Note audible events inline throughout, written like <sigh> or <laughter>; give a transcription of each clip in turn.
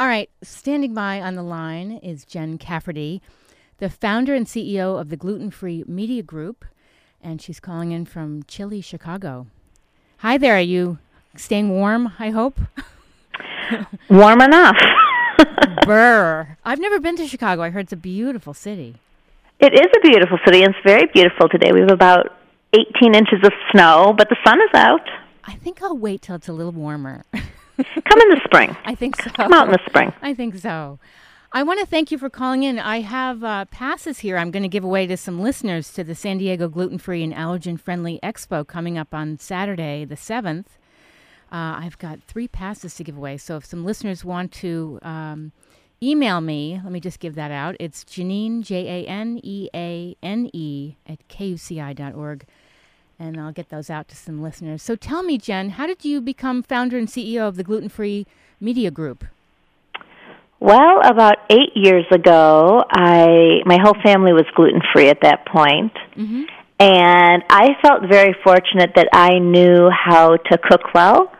All right, standing by on the line is Jen Cafferty, the founder and CEO of the Gluten Free Media Group, and she's calling in from chilly Chicago. Hi there, are you staying warm, I hope? <laughs> Warm enough. <laughs> Brr. I've never been to Chicago. I heard it's a beautiful city. It is a beautiful city, and it's very beautiful today. We have about 18 inches of snow, but the sun is out. I think I'll wait till it's a little warmer. <laughs> Come in the spring. I think so. Come out in the spring. I think so. I want to thank you for calling in. I have uh, passes here I'm going to give away to some listeners to the San Diego Gluten Free and Allergen Friendly Expo coming up on Saturday, the 7th. Uh, I've got three passes to give away. So if some listeners want to um, email me, let me just give that out. It's Janine, J A N E A N E, at kuci.org. And I'll get those out to some listeners. So tell me, Jen, how did you become founder and CEO of the Gluten Free Media Group? Well, about eight years ago, I my whole family was gluten free at that point, Mm-hmm. and I felt very fortunate that I knew how to cook well,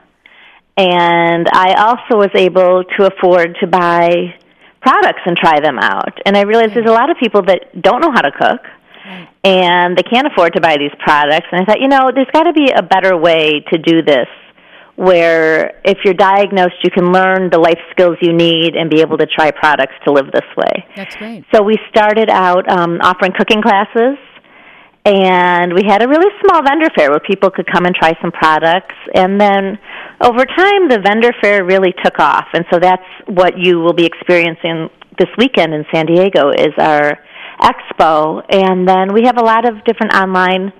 and I also was able to afford to buy products and try them out. And I realized there's a lot of people that don't know how to cook. And they can't afford to buy these products. And I thought, you know, there's got to be a better way to do this where if you're diagnosed, you can learn the life skills you need and be able to try products to live this way. That's great. So we started out um, offering cooking classes, and we had a really small vendor fair where people could come and try some products. And then over time, the vendor fair really took off, and so that's what you will be experiencing this weekend in San Diego is our expo. And then we have a lot of different online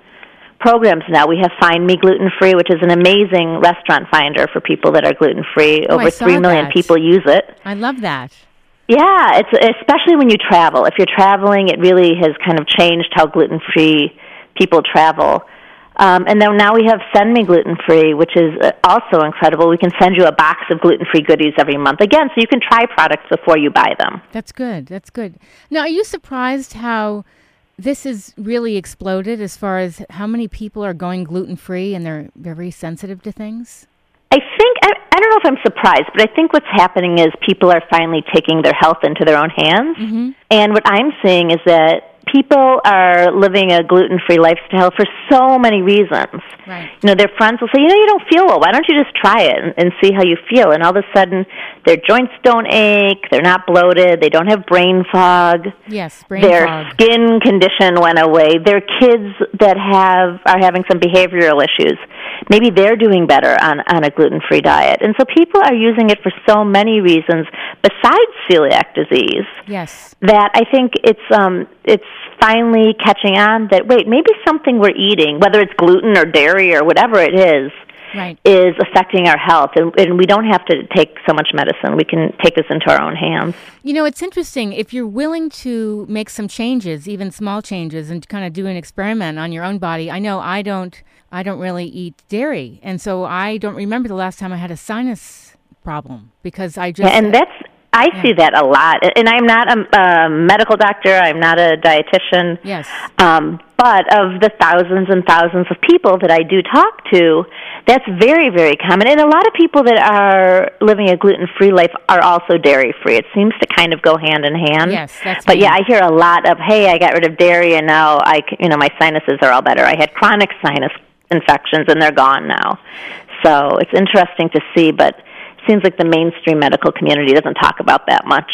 programs now. We have Find Me Gluten Free, which is an amazing restaurant finder for people that are gluten free. Oh, Over saw three million that. people use it. I love that. Yeah, it's especially when you travel. If you're traveling, it really has kind of changed how gluten free people travel. Um, and then now we have Send Me Gluten Free, which is uh, also incredible. We can send you a box of gluten free goodies every month. Again, so you can try products before you buy them. That's good. That's good. Now, are you surprised how this has really exploded as far as how many people are going gluten free and they're very sensitive to things? I think I, I don't know if I'm surprised, but I think what's happening is people are finally taking their health into their own hands. Mm-hmm. And what I'm seeing is that people are living a gluten-free lifestyle for so many reasons. Right. You know, their friends will say, "You know, you don't feel well. Why don't you just try it and, and see how you feel?" And all of a sudden, their joints don't ache, they're not bloated, they don't have brain fog Yes, brain their fog. skin condition went away. Their kids that have are having some behavioral issues. Maybe they're doing better on on a gluten-free diet. And so people are using it for so many reasons besides celiac disease Yes. that I think it's um it's finally catching on that wait, maybe something we're eating, whether it's gluten or dairy or whatever it is, Right. is affecting our health and, and we don't have to take so much medicine. We can take this into our own hands. You know, it's interesting. If you're willing to make some changes, even small changes, and kind of do an experiment on your own body, I know I don't. I don't really eat dairy, and so I don't remember the last time I had a sinus problem because I just Yeah, and that's I see that a lot. And I'm not a, a medical doctor. I'm not a dietitian. yes, Um, but of the thousands and thousands of people that I do talk to, that's very, very common. And a lot of people that are living a gluten-free life are also dairy-free. It seems to kind of go hand in hand. Yes, that's But me. yeah, I hear a lot of, "Hey, I got rid of dairy, and now I, you know, my sinuses are all better. I had chronic sinus infections, and they're gone now." So it's interesting to see, but seems like the mainstream medical community doesn't talk about that much.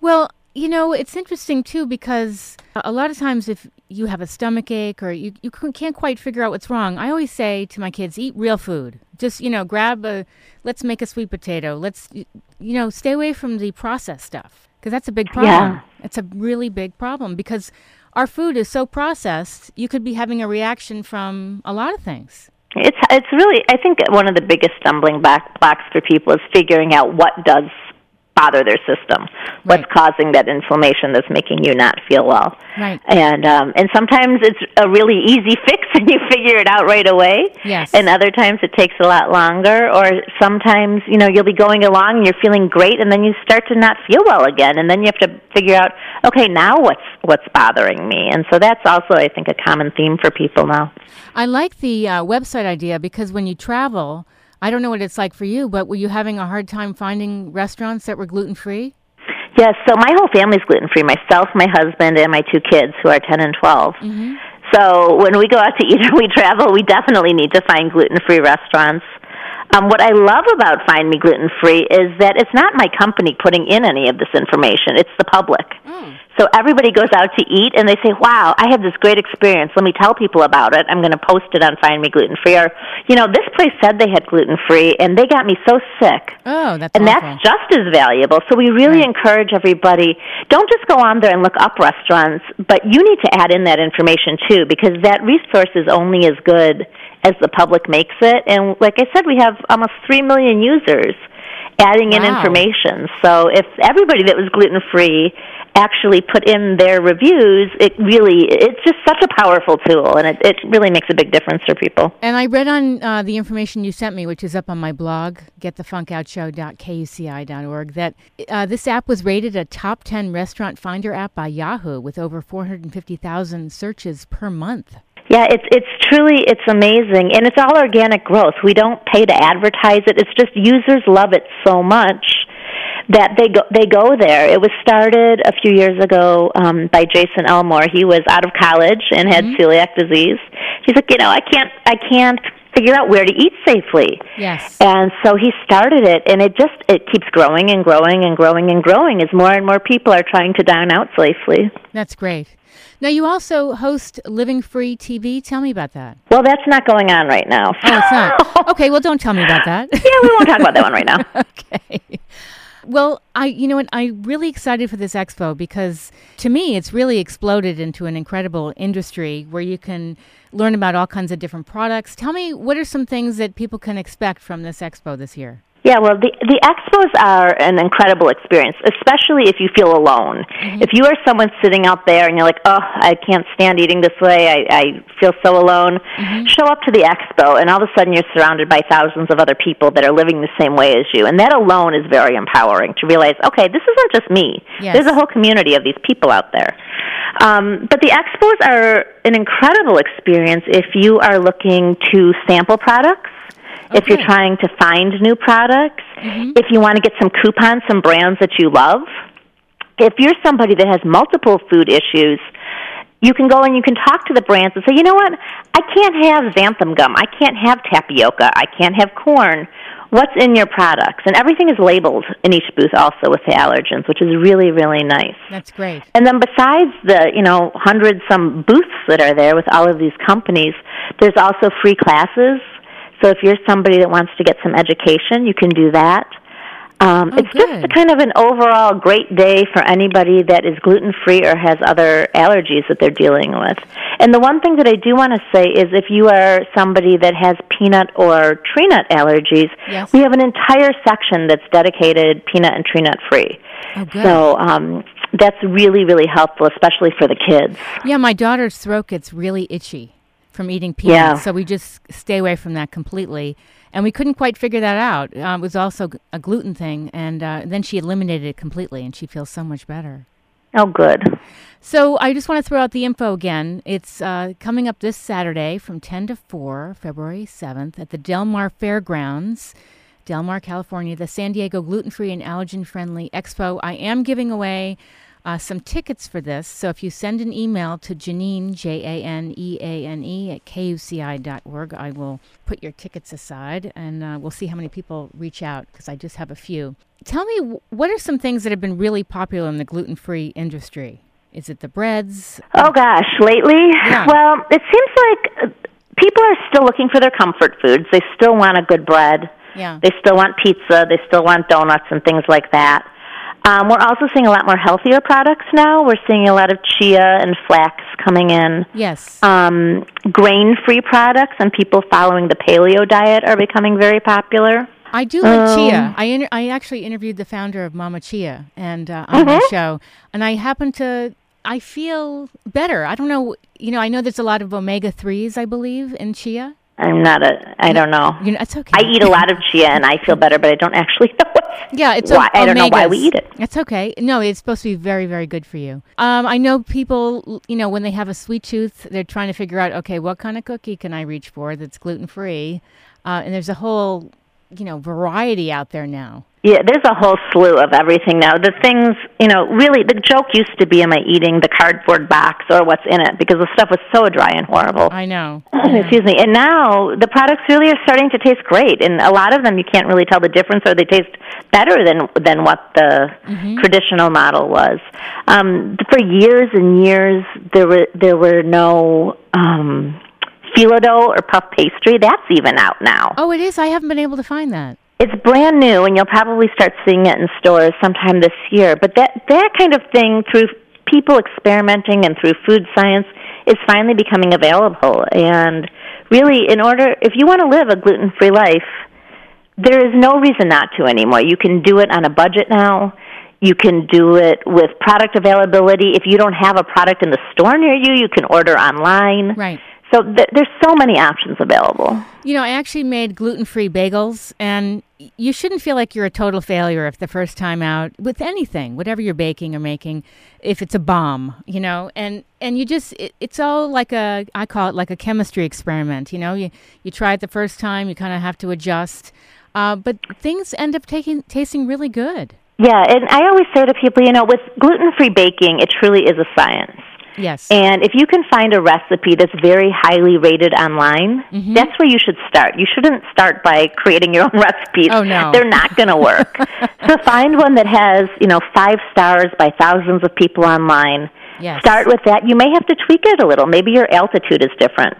Well, you know, it's interesting too because a lot of times if you have a stomach ache or you, you can't quite figure out what's wrong, I always say to my kids, eat real food. Just, you know, grab a, let's make a sweet potato. Let's, you know, stay away from the processed stuff because that's a big problem. Yeah. It's a really big problem because our food is so processed, you could be having a reaction from a lot of things. It's it's really I think one of the biggest stumbling block, blocks for people is figuring out what does bother their system. What's causing that inflammation that's making you not feel well? Right. And um, and sometimes it's a really easy <laughs> fix and you figure it out right away. Yes. And other times it takes a lot longer. Or sometimes you know you'll be going along and you're feeling great, and then you start to not feel well again, and then you have to figure out okay now what's what's bothering me. And so that's also I think a common theme for people now. I like the uh, website idea because when you travel, I don't know what it's like for you, but were you having a hard time finding restaurants that were gluten free? Yes, so my whole family's gluten free. Myself, my husband, and my two kids who are 10 and 12. So when we go out to eat <laughs> or we travel, we definitely need to find gluten free restaurants. Um, what I love about Find Me Gluten Free is that it's not my company putting in any of this information, it's the public. So everybody goes out to eat and they say, Wow, I had this great experience. Let me tell people about it. I'm going to post it on Find Me Gluten Free. Or, you know, this place said they had gluten free and they got me so sick Oh, that's and awful. that's just as valuable. So we really Right. encourage everybody don't just go on there and look up restaurants, but you need to add in that information too because that resource is only as good as the public makes it. And like I said, we have almost 3 million users adding in Wow. information. So if everybody that was gluten free actually put in their reviews, it really it's just such a powerful tool and it, it really makes a big difference for people. And I read on uh, the information you sent me, which is up on my blog, getthefunkoutshow.kuci.org, that uh, this app was rated a top 10 restaurant finder app by Yahoo with over 450,000 searches per month. Yeah, it's it's truly it's amazing, and it's all organic growth. We don't pay to advertise it. It's just users love it so much that they go they go there. It was started a few years ago um, by Jason Elmore. He was out of college and had celiac disease. He's like, you know, I can't I can't figure out where to eat safely. Yes. And so he started it, and it just it keeps growing and growing and growing and growing as more and more people are trying to dine out safely. That's great. Now, you also host Living Free TV. Tell me about that. Well, that's not going on right now. Oh, it's not. <laughs> Okay, well, don't tell me about that. yeah, we won't talk about that one right now. <laughs> okay. Well, I you know what I'm really excited for this expo because to me it's really exploded into an incredible industry where you can learn about all kinds of different products. Tell me what are some things that people can expect from this expo this year? Yeah, well, the the expos are an incredible experience, especially if you feel alone. If you are someone sitting out there and you're like, "Oh, I can't stand eating this way. I, I feel so alone." Show up to the expo, and all of a sudden, you're surrounded by thousands of other people that are living the same way as you, and that alone is very empowering to realize, okay, this isn't just me. Yes. There's a whole community of these people out there. Um, but the expos are an incredible experience if you are looking to sample products if you're trying to find new products, mm-hmm. if you want to get some coupons, some brands that you love. If you're somebody that has multiple food issues, you can go and you can talk to the brands and say, you know what, I can't have xanthan gum, I can't have tapioca, I can't have corn. What's in your products? And everything is labeled in each booth also with the allergens, which is really, really nice. That's great. And then besides the, you know, hundred some booths that are there with all of these companies, there's also free classes. So if you're somebody that wants to get some education, you can do that. Um, Oh, it's good. just kind of an overall great day for anybody that is gluten free or has other allergies that they're dealing with. And the one thing that I do want to say is if you are somebody that has peanut or tree nut allergies, Yes. we have an entire section that's dedicated peanut and tree nut free. Oh, good. So um, that's really, really helpful, especially for the kids. Yeah, my daughter's throat gets really itchy from eating peanuts, Yeah. so we just stay away from that completely. And we couldn't quite figure that out. Uh, it was also a gluten thing, and uh, then she eliminated it completely, and she feels so much better. Oh, good. So I just want to throw out the info again. It's uh, coming up this Saturday from 10 to 4, February 7th, at the Del Mar Fairgrounds, Del Mar, California, the San Diego Gluten Free and Allergen Friendly Expo. I am giving away uh, some tickets for this. So if you send an email to Janine, J A N E A N E, at kuci.org, I will put your tickets aside and uh, we'll see how many people reach out because I just have a few. Tell me, what are some things that have been really popular in the gluten free industry? Is it the breads? Oh gosh, lately, Yeah. well, it seems like uh, people are still looking for their comfort foods. They still want a good bread. Yeah. They still want pizza. They still want donuts and things like that. Um, we're also seeing a lot more healthier products now. We're seeing a lot of chia and flax coming in. Yes. Um, grain free products and people following the paleo diet are becoming very popular. I do like Um, chia. I inter- I actually interviewed the founder of Mama Chia and uh, on my show, and I happen to I feel better. I don't know. You know, I know there's a lot of omega threes. I believe in chia. I'm not a, I don't know. You know, it's okay. I eat a lot of chia and I feel better, but I don't actually <laughs> know what. Yeah, it's why, o- I don't know why we eat it. It's okay. No, it's supposed to be very, very good for you. Um, I know people, you know, when they have a sweet tooth, they're trying to figure out, okay, what kind of cookie can I reach for that's gluten free? Uh, and there's a whole, you know, variety out there now. Yeah, there's a whole slew of everything now. The things, you know, really, the joke used to be, am I eating the cardboard box or what's in it? Because the stuff was so dry and horrible. I know. <clears throat> Excuse me. And now the products really are starting to taste great, and a lot of them you can't really tell the difference, or they taste better than than what the traditional model was. Um, for years and years, there were there were no um, phyllo dough or puff pastry. That's even out now. Oh, it is. I haven't been able to find that. It's brand new, and you'll probably start seeing it in stores sometime this year. But that that kind of thing, through people experimenting and through food science, is finally becoming available. And really, in order, if you want to live a gluten-free life, there is no reason not to anymore. You can do it on a budget now. You can do it with product availability. If you don't have a product in the store near you, you can order online. Right. So th- there's so many options available. You know, I actually made gluten free bagels, and you shouldn't feel like you're a total failure if the first time out with anything, whatever you're baking or making, if it's a bomb, you know, and and you just it, it's all like a I call it like a chemistry experiment. You know, you you try it the first time, you kind of have to adjust, uh, but things end up taking tasting really good. Yeah, and I always say to people, you know, with gluten-free baking, it truly is a science. Yes. And if you can find a recipe that's very highly rated online, Mm-hmm. that's where you should start. You shouldn't start by creating your own <laughs> recipes. Oh, no. They're not going to work. <laughs> so find one that has, you know, 5 stars by thousands of people online. Yes. Start with that. You may have to tweak it a little. Maybe your altitude is different.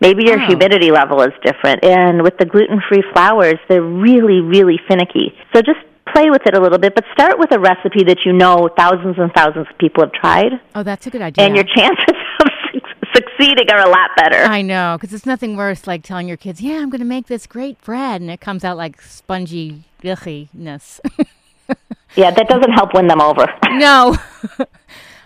Maybe your Oh. humidity level is different. And with the gluten-free flours, they're really really finicky. So just play with it a little bit, but start with a recipe that you know thousands and thousands of people have tried oh, that's a good idea. and your chances <laughs> of succeeding are a lot better. I know, because it's nothing worse like telling your kids, "Yeah, I'm going to make this great bread," and it comes out like spongy yuckiness. <laughs> yeah, that doesn't help win them over. <laughs> no,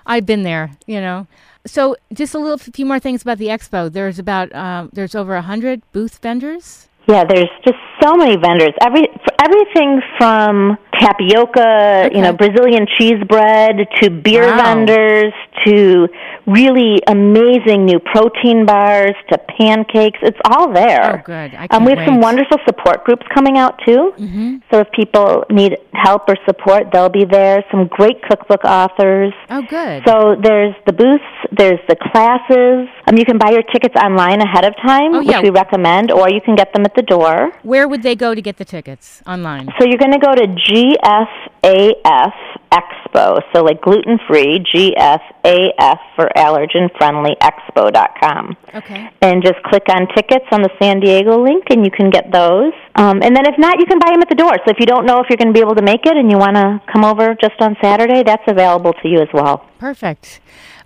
I've been there. You know. So, just a little few more things about the expo. There's about um, there's over a hundred booth vendors. Yeah, there's just so many vendors. Every everything from tapioca, you know, Brazilian cheese bread to beer Wow. vendors to really amazing new protein bars to pancakes. It's all there. Oh, good. I Um, we have some wonderful support groups coming out too. Mm-hmm. So if people need help or support, they'll be there. Some great cookbook authors. Oh, good. So there's the booths, there's the classes. Um, you can buy your tickets online ahead of time, Oh, yeah. which we recommend, or you can get them at the door. Where would they go to get the tickets online? So you're going to go to GFAF Expo, so like gluten free, GFAF for allergen friendly expo.com. Okay. And just click on tickets on the San Diego link, and you can get those. Um, and then if not, you can buy them at the door. So if you don't know if you're going to be able to make it and you want to come over just on Saturday, that's available to you as well. Perfect.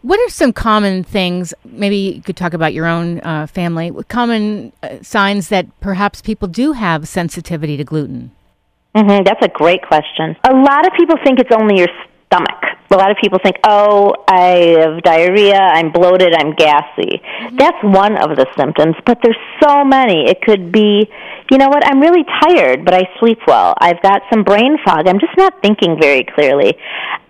What are some common things? Maybe you could talk about your own uh, family. Common uh, signs that perhaps people do have sensitivity to gluten. hmm that's a great question. A lot of people think it's only your. A lot of people think, oh, I have diarrhea, I'm bloated, I'm gassy. Mm-hmm. That's one of the symptoms, but there's so many. It could be, you know what, I'm really tired, but I sleep well. I've got some brain fog, I'm just not thinking very clearly.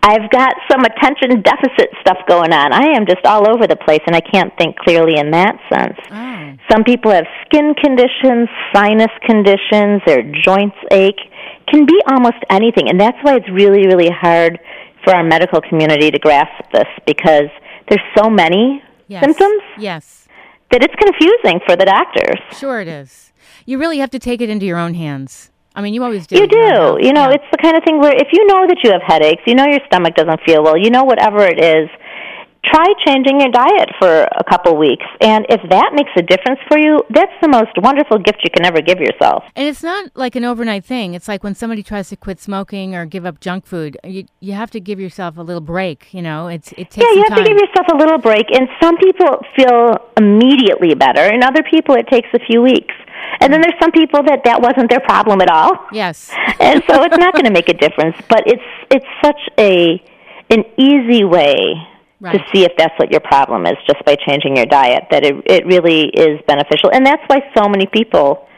I've got some attention deficit stuff going on. I am just all over the place, and I can't think clearly in that sense. Oh. Some people have skin conditions, sinus conditions, their joints ache. Can be almost anything, and that's why it's really, really hard for our medical community to grasp this because there's so many Yes. symptoms Yes. that it's confusing for the doctors. Sure, it is. You really have to take it into your own hands. I mean, you always do. You do. You know, Yeah. it's the kind of thing where if you know that you have headaches, you know your stomach doesn't feel well, you know whatever it is, try changing your diet for a couple weeks. And if that makes a difference for you, that's the most wonderful gift you can ever give yourself. And it's not like an overnight thing. It's like when somebody tries to quit smoking or give up junk food, you you have to give yourself a little break. You know, it's it takes. Yeah, you have time. to give yourself a little break. And some people feel immediately better, and other people it takes a few weeks. And then there's some people that that wasn't their problem at all. Yes. <laughs> and so it's not going to make a difference. But it's it's such a an easy way Right. to see if that's what your problem is just by changing your diet that it it really is beneficial and that's why so many people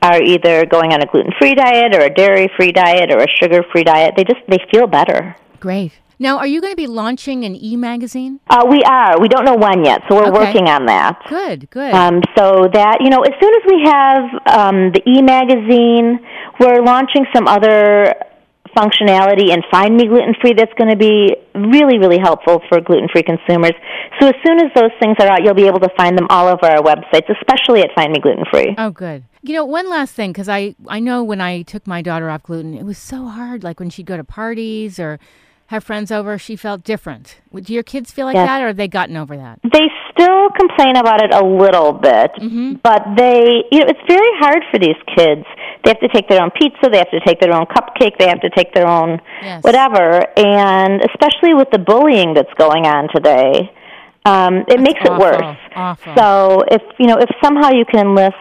are either going on a gluten-free diet or a dairy-free diet or a sugar-free diet they just they feel better Great. Now, are you going to be launching an e-magazine? uh, we are we don't know when yet so we're Okay. working on that Good. Good. um, so that you know as soon as we have um, the e-magazine we're launching some other functionality and find me gluten free that's going to be really really helpful for gluten free consumers so as soon as those things are out you'll be able to find them all over our websites especially at find me gluten free Oh, good. You know, one last thing, because I, I know when I took my daughter off gluten, it was so hard. Like when she'd go to parties or have friends over, she felt different. Do your kids feel like Yes. that, or have they gotten over that? they still complain about it a little bit but they you know it's very hard for these kids they have to take their own pizza they have to take their own cupcake they have to take their own Yes. whatever and especially with the bullying that's going on today um, it makes it worse awful. so if you know if somehow you can enlist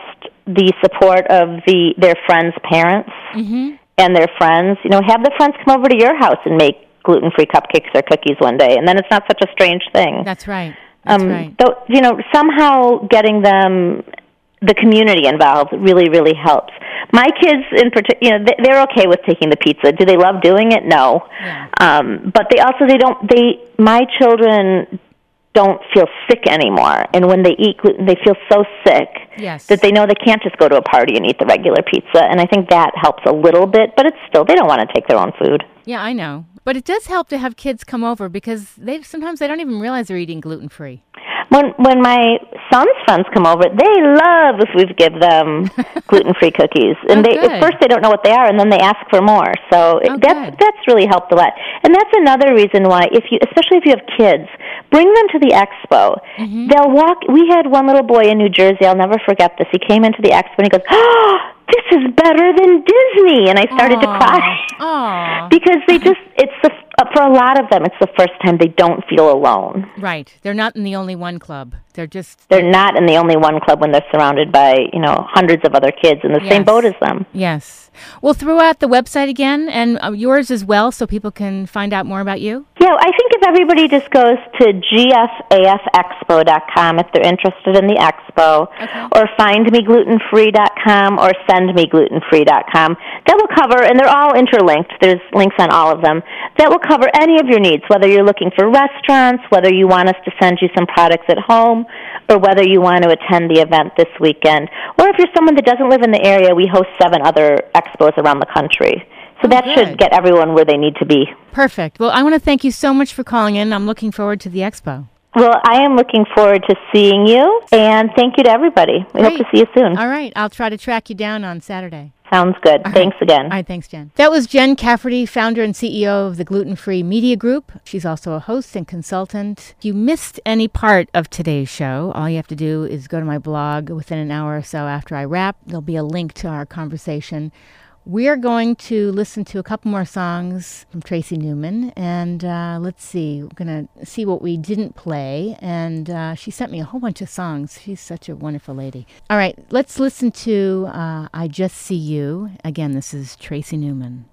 the support of the their friends parents Mm-hmm. and their friends you know have the friends come over to your house and make gluten free cupcakes or cookies one day and then it's not such a strange thing That's right. That's um, right. Though, you know, somehow getting them, the community involved, really, really helps. My kids, in particular, you know, they- they're okay with taking the pizza. Do they love doing it? No. Yeah. Um, but they also they don't. They my children don't feel sick anymore, and when they eat gluten, they feel so sick Yes. that they know they can't just go to a party and eat the regular pizza. And I think that helps a little bit, but it's still they don't want to take their own food. Yeah, I know. But it does help to have kids come over because they sometimes they don't even realize they're eating gluten free. When when my son's friends come over, they love if we give them <laughs> gluten free cookies, and Oh, they good. at first they don't know what they are, and then they ask for more. So it, Oh, that's good. that's really helped a lot, and that's another reason why if you, especially if you have kids, bring them to the expo. Mm-hmm. They'll walk. We had one little boy in New Jersey. I'll never forget this. He came into the expo and he goes, <gasps> "Oh, this is better than Disney," and I started to cry. Oh, <laughs> because they just it's the for a lot of them it's the first time they don't feel alone. right. They're not in the only one club. They're just they're not in the only one club when they're surrounded by you know hundreds of other kids in the same boat as them. yes. We'll throw out the website again and uh, yours as well, so people can find out more about you. Yeah, I think if everybody just goes to gfafexpo.com if they're interested in the expo, Okay. or findmeglutenfree.com or sendmeglutenfree.com, that will cover, and they're all interlinked. There's links on all of them. That will cover any of your needs, whether you're looking for restaurants, whether you want us to send you some products at home, or whether you want to attend the event this weekend. Or if you're someone that doesn't live in the area, we host seven other expos around the country. So Oh, that good. should get everyone where they need to be. Perfect. Well, I want to thank you so much for calling in. I'm looking forward to the expo. Well, I am looking forward to seeing you, and thank you to everybody. We hope to see you soon. All right. I'll try to track you down on Saturday. Sounds good. Thanks again. All right, thanks, Jen. That was Jen Cafferty, founder and CEO of the Gluten Free Media Group. She's also a host and consultant. If you missed any part of today's show, all you have to do is go to my blog within an hour or so after I wrap. There'll be a link to our conversation. We are going to listen to a couple more songs from Tracy Newman, and uh, let's see. We're going to see what we didn't play. And uh, she sent me a whole bunch of songs. She's such a wonderful lady. All right, let's listen to uh, I Just See You. Again, this is Tracy Newman.